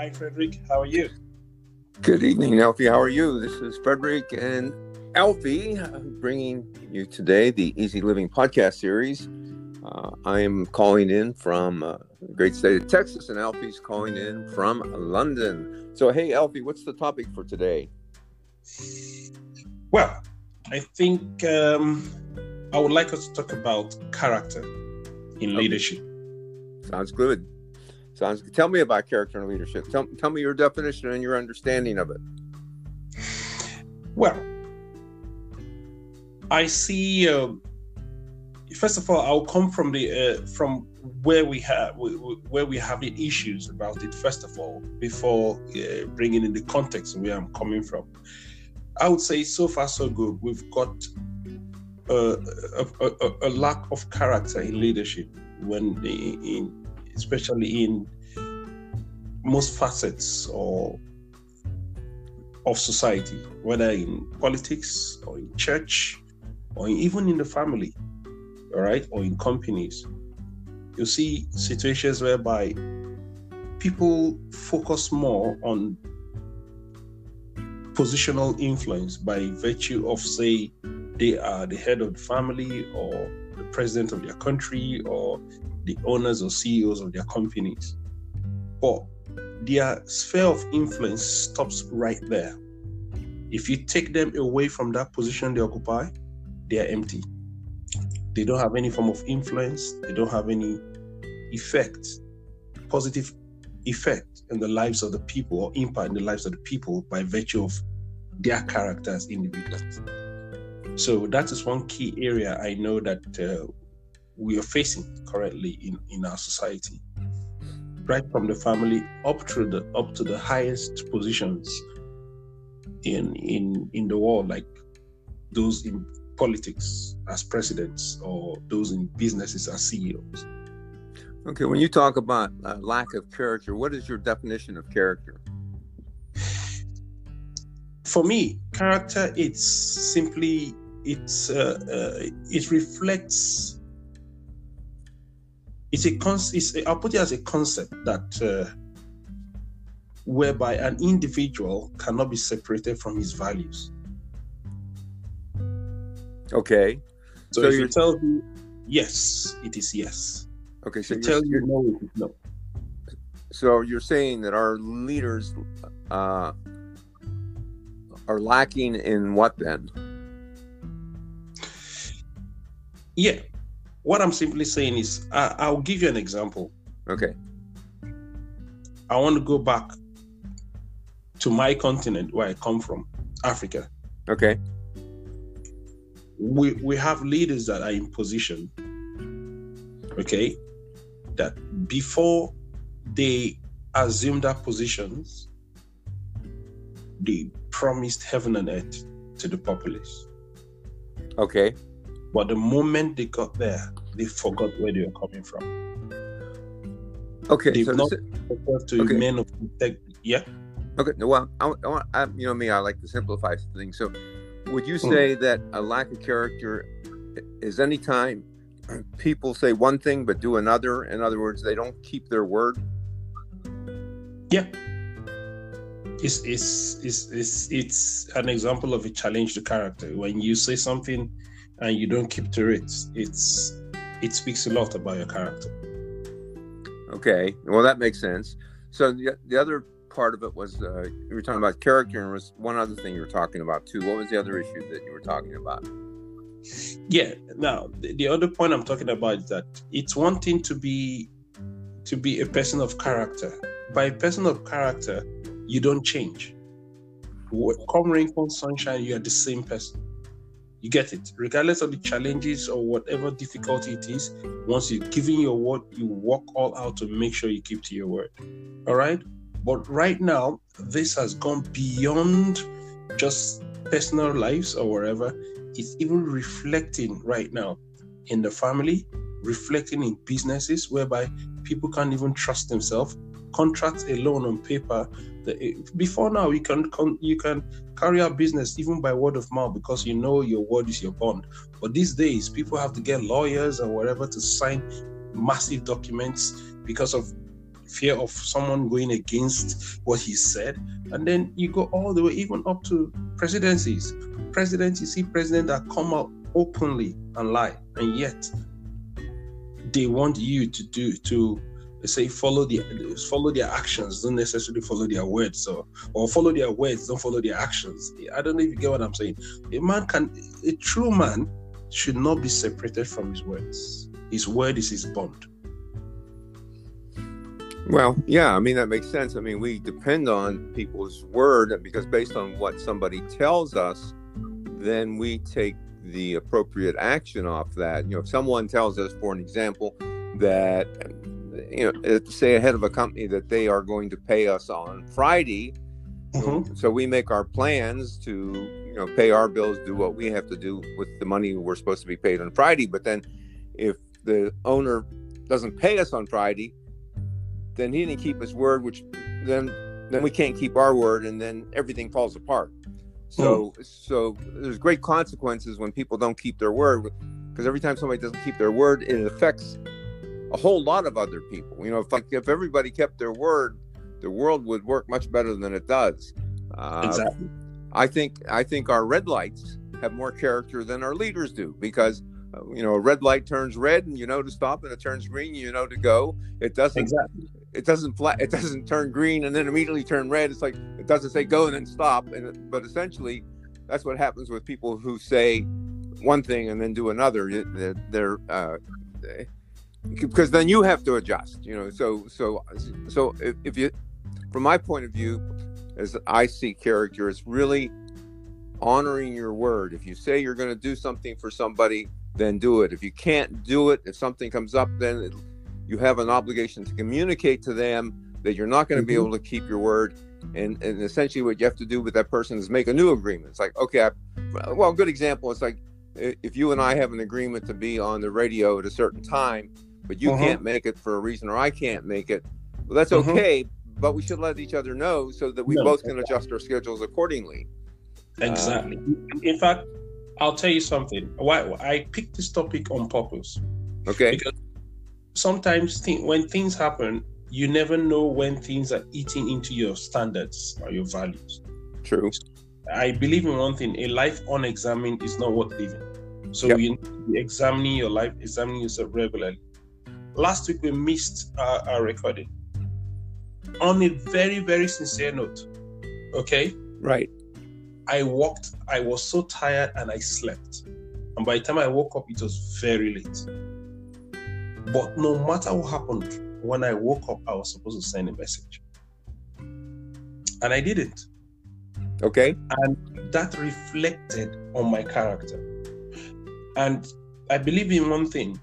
Hi, Frederick. How are you? Good evening, Alfy. How are you? This is Frederick and Alfy bringing you today the Easy Living podcast series. Uh, I am calling in from uh, the great state of Texas, and Alfy's calling in from London. So, hey, Alfy, what's the topic for today? Well, I think um, I would like us to talk about character in okay. leadership. Sounds good. Sounds good. Tell me about character and leadership. Tell, tell me your definition and your understanding of it. Well, I see. Uh, first of all, I'll come from the uh, from where we have where we have the issues about it. First of all, before uh, bringing in the context where I'm coming from, I would say so far so good. We've got a, a, a, lack of character in leadership when in especially in most facets or of society, whether in politics or in church or even in the family, all right, or in companies. You see situations whereby people focus more on positional influence by virtue of, say, they are the head of the family or the president of their country or the owners or CEOs of their companies. But their sphere of influence stops right there. If you take them away from that position they occupy, they are empty. They don't have any form of influence, they don't have any effect, positive effect in the lives of the people or impact in the lives of the people by virtue of their character as individuals. So that is one key area I know that uh, we are facing currently in, in our society. Right from the family up to the up to the highest positions in in in the world, like those in politics as presidents or those in businesses as CEOs. Okay, when you talk about uh, lack of character, what is your definition of character? For me, character it's simply it's uh, uh, it reflects it's a con- it's a, I'll put it as a concept that uh, whereby an individual cannot be separated from his values. Okay. So, so if you tell me yes, it is yes. Okay, so you tell you no, it is no. So you're saying that our leaders uh, are lacking in what then? Yeah, what I'm simply saying is, I, I'll give you an example. Okay. I want to go back to my continent where I come from, Africa. Okay. We we have leaders that are in position. Okay, that before they assume their positions, they promised heaven and earth to the populace. Okay. But the moment they got there, they forgot where they were coming from. Okay, They've so not this, to okay. men of integrity. Yeah. Okay. Well, I, I want, I, you know me, I like to simplify things. So, would you hmm. say mm. that a lack of character is any time people say one thing but do another? In other words, they don't keep their word. Yeah. It's, it's, it's, it's, it's an example of a challenge to character. When you say something and you don't keep to it, it's it speaks a lot about your character. Okay, well that makes sense. So the, the other part of it was uh, you were talking about character, and was one other thing you were talking about too. What was the other issue that you were talking about? Yeah. Now the, the other point I'm talking about is that it's one thing to be to be a person of character. By a person of character, you don't change. Come rain, come sunshine, you are the same person. You get it, regardless of the challenges or whatever difficulty it is. Once you've given your word, you work all out to make sure you keep to your word. All right. But right now, this has gone beyond just personal lives or whatever. It's even reflecting right now in the family, reflecting in businesses whereby people can't even trust themselves. Contracts alone on paper before now you can you can carry out business even by word of mouth because you know your word is your bond but these days people have to get lawyers or whatever to sign massive documents because of fear of someone going against what he said. And then you go all the way, even up to presidencies. Presidents, you see presidents that come out openly and lie, and yet they want you to do to say follow the follow their actions, don't necessarily follow their words, or or follow their words, don't follow their actions. I don't know if you get what I'm saying. A man can, a true man, should not be separated from his words. His word is his bond. Well, yeah, I mean that makes sense. I mean, we depend on people's word because based on what somebody tells us, then we take the appropriate action off that. You know, if someone tells us, for an example, that you know, say ahead of a company that they are going to pay us on Friday, mm-hmm. so we make our plans to you know pay our bills, do what we have to do with the money we're supposed to be paid on Friday. But then, if the owner doesn't pay us on Friday, then he didn't keep his word, which then then we can't keep our word, and then everything falls apart. So mm. so there's great consequences when people don't keep their word, because every time somebody doesn't keep their word, it affects a whole lot of other people. You know, if like if everybody kept their word, the world would work much better than it does. Uh, exactly. I think I think our red lights have more character than our leaders do because uh, you know a red light turns red and you know to stop and it turns green you know to go it doesn't exactly it doesn't flat it doesn't turn green and then immediately turn red it's like it doesn't say go and then stop and it, but essentially that's what happens with people who say one thing and then do another they're, they're uh, because then you have to adjust you know so so so if, if you from my point of view as i see character it's really honoring your word if you say you're going to do something for somebody then do it if you can't do it if something comes up then it, you have an obligation to communicate to them that you're not going to mm-hmm. be able to keep your word. And, and essentially, what you have to do with that person is make a new agreement. It's like, okay, I, well, good example. It's like if you and I have an agreement to be on the radio at a certain time, but you uh-huh. can't make it for a reason, or I can't make it. Well, that's uh-huh. okay, but we should let each other know so that we no, both can exactly. adjust our schedules accordingly. Exactly. In fact, I'll tell you something. Why I picked this topic on purpose. Okay. Because sometimes th- when things happen, you never know when things are eating into your standards or your values. True. I believe in one thing: a life unexamined is not worth living. So yep. you examining your life, examining yourself regularly. Last week we missed our, our recording. On a very very sincere note, okay. Right. I walked. I was so tired and I slept. And by the time I woke up, it was very late. But no matter what happened, when I woke up, I was supposed to send a message. And I didn't. Okay. And that reflected on my character. And I believe in one thing.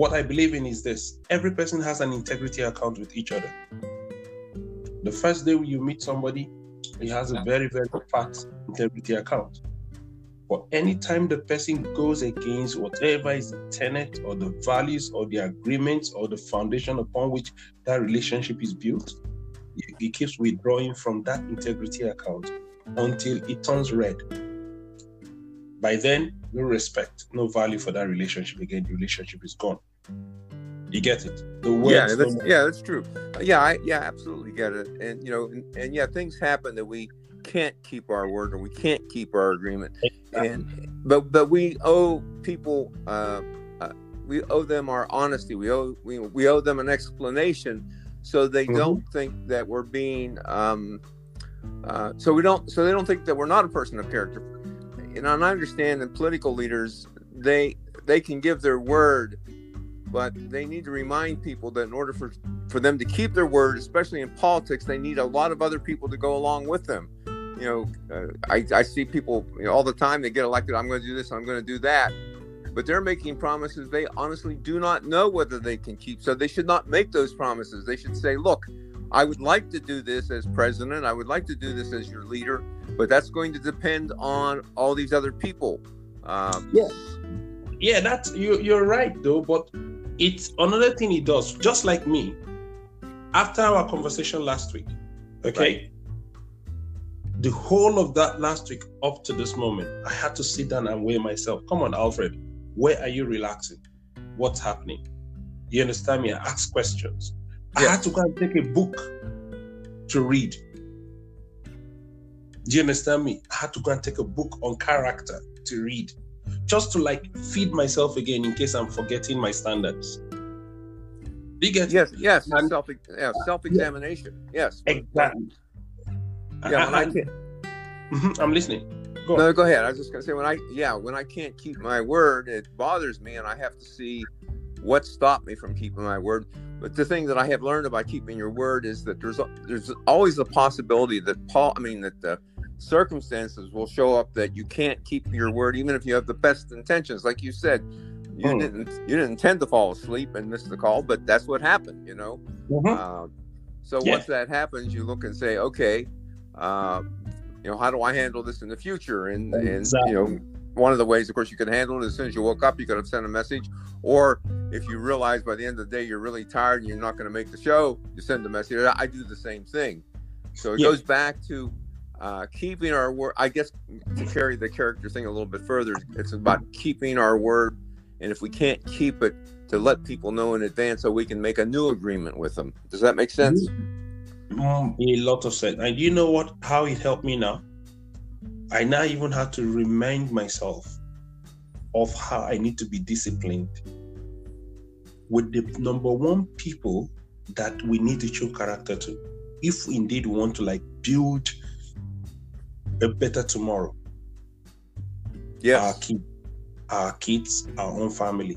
What I believe in is this every person has an integrity account with each other. The first day you meet somebody, he has a very, very fat integrity account. But anytime the person goes against whatever is the tenet or the values or the agreements or the foundation upon which that relationship is built, it keeps withdrawing from that integrity account until it turns red. By then, no respect, no value for that relationship again. The relationship is gone. You get it? The words yeah, that's, yeah, that's true. Yeah, I yeah, absolutely get it. And you know, and, and yeah, things happen that we can't keep our word or we can't keep our agreement and but but we owe people uh, uh, we owe them our honesty we owe we, we owe them an explanation so they mm-hmm. don't think that we're being um, uh, so we don't so they don't think that we're not a person of character you know and i understand that political leaders they they can give their word but they need to remind people that in order for for them to keep their word especially in politics they need a lot of other people to go along with them you know, uh, I, I see people you know, all the time. They get elected. I'm going to do this. I'm going to do that. But they're making promises they honestly do not know whether they can keep. So they should not make those promises. They should say, look, I would like to do this as president. I would like to do this as your leader, but that's going to depend on all these other people. Um, yes. Yeah, that's you, you're right though. But it's another thing he does, just like me. After our conversation last week, okay, right the whole of that last week up to this moment, I had to sit down and weigh myself. Come on, Alfred, where are you relaxing? What's happening? You understand me? I ask questions. I had to go and take a book to read. Do you understand me? I had to go and take a book on character to read, just to like feed myself again in case I'm forgetting my standards. Do you get? Yes, yes, and, self, yeah, self-examination. Yeah. Yes, exactly. Yeah, when I can't. Mm-hmm, I'm listening. Go no, go ahead. I was just gonna say when I yeah when I can't keep my word, it bothers me, and I have to see what stopped me from keeping my word. But the thing that I have learned about keeping your word is that there's there's always a possibility that Paul, I mean that the circumstances will show up that you can't keep your word, even if you have the best intentions. Like you said, you oh. didn't you didn't intend to fall asleep and miss the call, but that's what happened. You know. Mm-hmm. Uh, so yeah. once that happens, you look and say, okay, uh, you know, how do I handle this in the future? And exactly. and you know, one of the ways, of course, you can handle it as soon as you woke up, you could have sent a message, or if you realize by the end of the day you're really tired and you're not going to make the show, you send a message. I do the same thing. So it yeah. goes back to uh, keeping our word. I guess to carry the character thing a little bit further, it's about keeping our word, and if we can't keep it, to let people know in advance so we can make a new agreement with them. Does that make sense? Mm, a lot of sense. And you know what? How it helped me now? I now even have to remind myself of how I need to be disciplined with the number one people that we need to show character to if we indeed want to like build a better tomorrow. Yes. Our kids, our kids, our own family.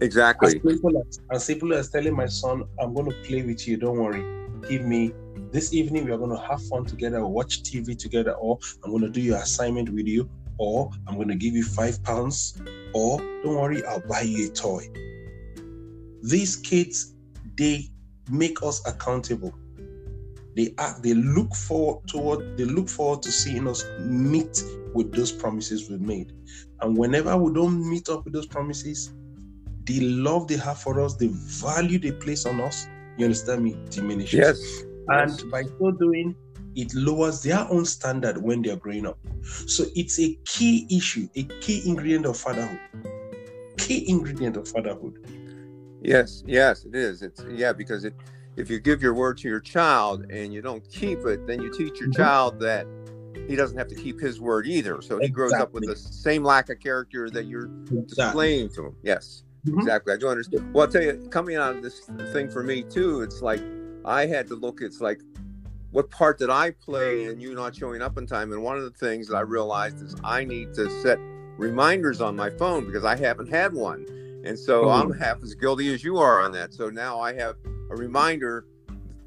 Exactly. As simple as, as simple as telling my son, I'm going to play with you. Don't worry. Give me this evening. We are going to have fun together, watch TV together, or I'm going to do your assignment with you, or I'm going to give you five pounds, or don't worry, I'll buy you a toy. These kids, they make us accountable. They act, they look forward toward, they look forward to seeing us meet with those promises we made. And whenever we don't meet up with those promises, the love they have for us, the value they place on us, you understand me, diminishes. Yes. And yes. by so doing, it lowers their own standard when they're growing up. So it's a key issue, a key ingredient of fatherhood. Key ingredient of fatherhood. Yes, yes, it is. It's yeah, because it if you give your word to your child and you don't keep it, then you teach your mm-hmm. child that he doesn't have to keep his word either. So he exactly. grows up with the same lack of character that you're exactly. displaying to him. Yes. Mm-hmm. Exactly. I do understand. Well, I'll tell you, coming out of this thing for me too, it's like I had to look, it's like, what part did I play in you not showing up in time? And one of the things that I realized is I need to set reminders on my phone because I haven't had one. And so mm-hmm. I'm half as guilty as you are on that. So now I have a reminder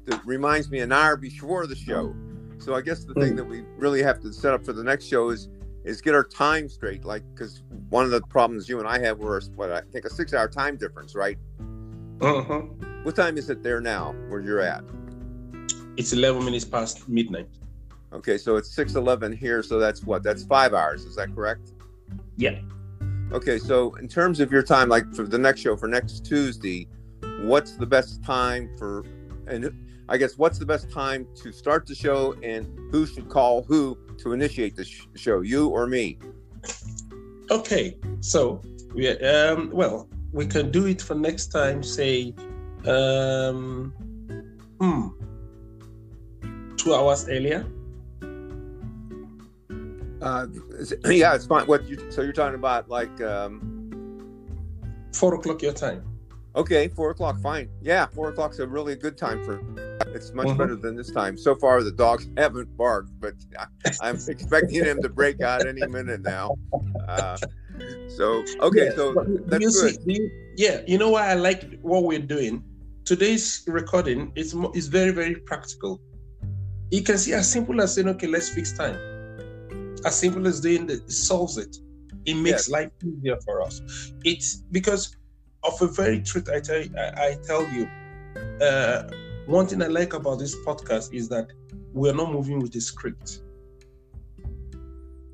that reminds me an hour before the show. So I guess the thing mm. that we really have to set up for the next show is is get our time straight. Like, because one of the problems you and I have were what I think a six hour time difference, right? Uh huh. What time is it there now where you're at? It's 11 minutes past midnight. Okay, so it's 6 11 here. So that's what? That's five hours. Is that correct? Yeah. Okay, so in terms of your time, like for the next show for next Tuesday, what's the best time for, and I guess what's the best time to start the show and who should call who to initiate the sh- show, you or me? Okay, so we um well we can do it for next time. Say, um, hmm, two hours earlier. Uh, yeah, it's fine. What you so you're talking about like um, four o'clock your time? Okay, four o'clock, fine. Yeah, four o'clock's a really good time for. It's much mm-hmm. better than this time. So far, the dogs haven't barked, but I'm expecting them to break out any minute now. Uh, so okay, so that's you good. See, you, yeah, you know why I like what we're doing. Today's recording is is very very practical. You can see as simple as saying, "Okay, let's fix time." As simple as doing that, it solves it. It makes yes. life easier for us. It's because of a very truth I tell you, I, I tell you. Uh, one thing I like about this podcast is that we're not moving with the script.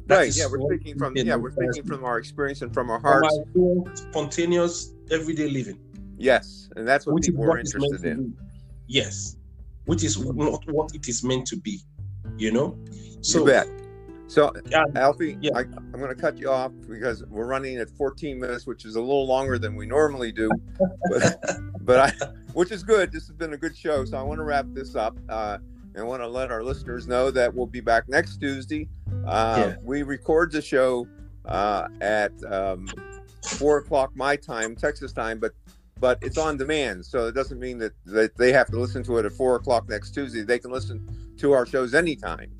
That right. Yeah, we're speaking from yeah, we're speaking from our experience and from our hearts. From our spontaneous everyday living. Yes, and that's what which people are interested in. Yes, which is not what it is meant to be. You know. So you. So, Yeah. Alfy, Yeah. I, I'm going to cut you off because we're running at 14 minutes, which is a little longer than we normally do. But, but I, which is good. This has been a good show. So I want to wrap this up. Uh, and I want to let our listeners know that we'll be back next Tuesday. Uh, Yeah. We record the show uh, at um, four o'clock my time, Texas time, but but it's on demand, so it doesn't mean that, that they have to listen to it at four o'clock next Tuesday. They can listen to our shows anytime.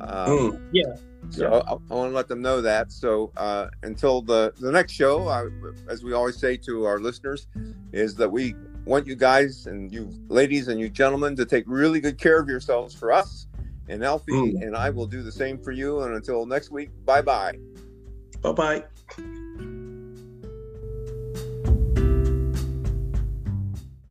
Um, Mm, yeah. so I, I want to let them know that. So uh, until the the next show, I, as we always say to our listeners, is that we want you guys and you ladies and you gentlemen to take really good care of yourselves for us. And Alfy Mm. and I will do the same for you. And until next week, bye bye. Bye bye.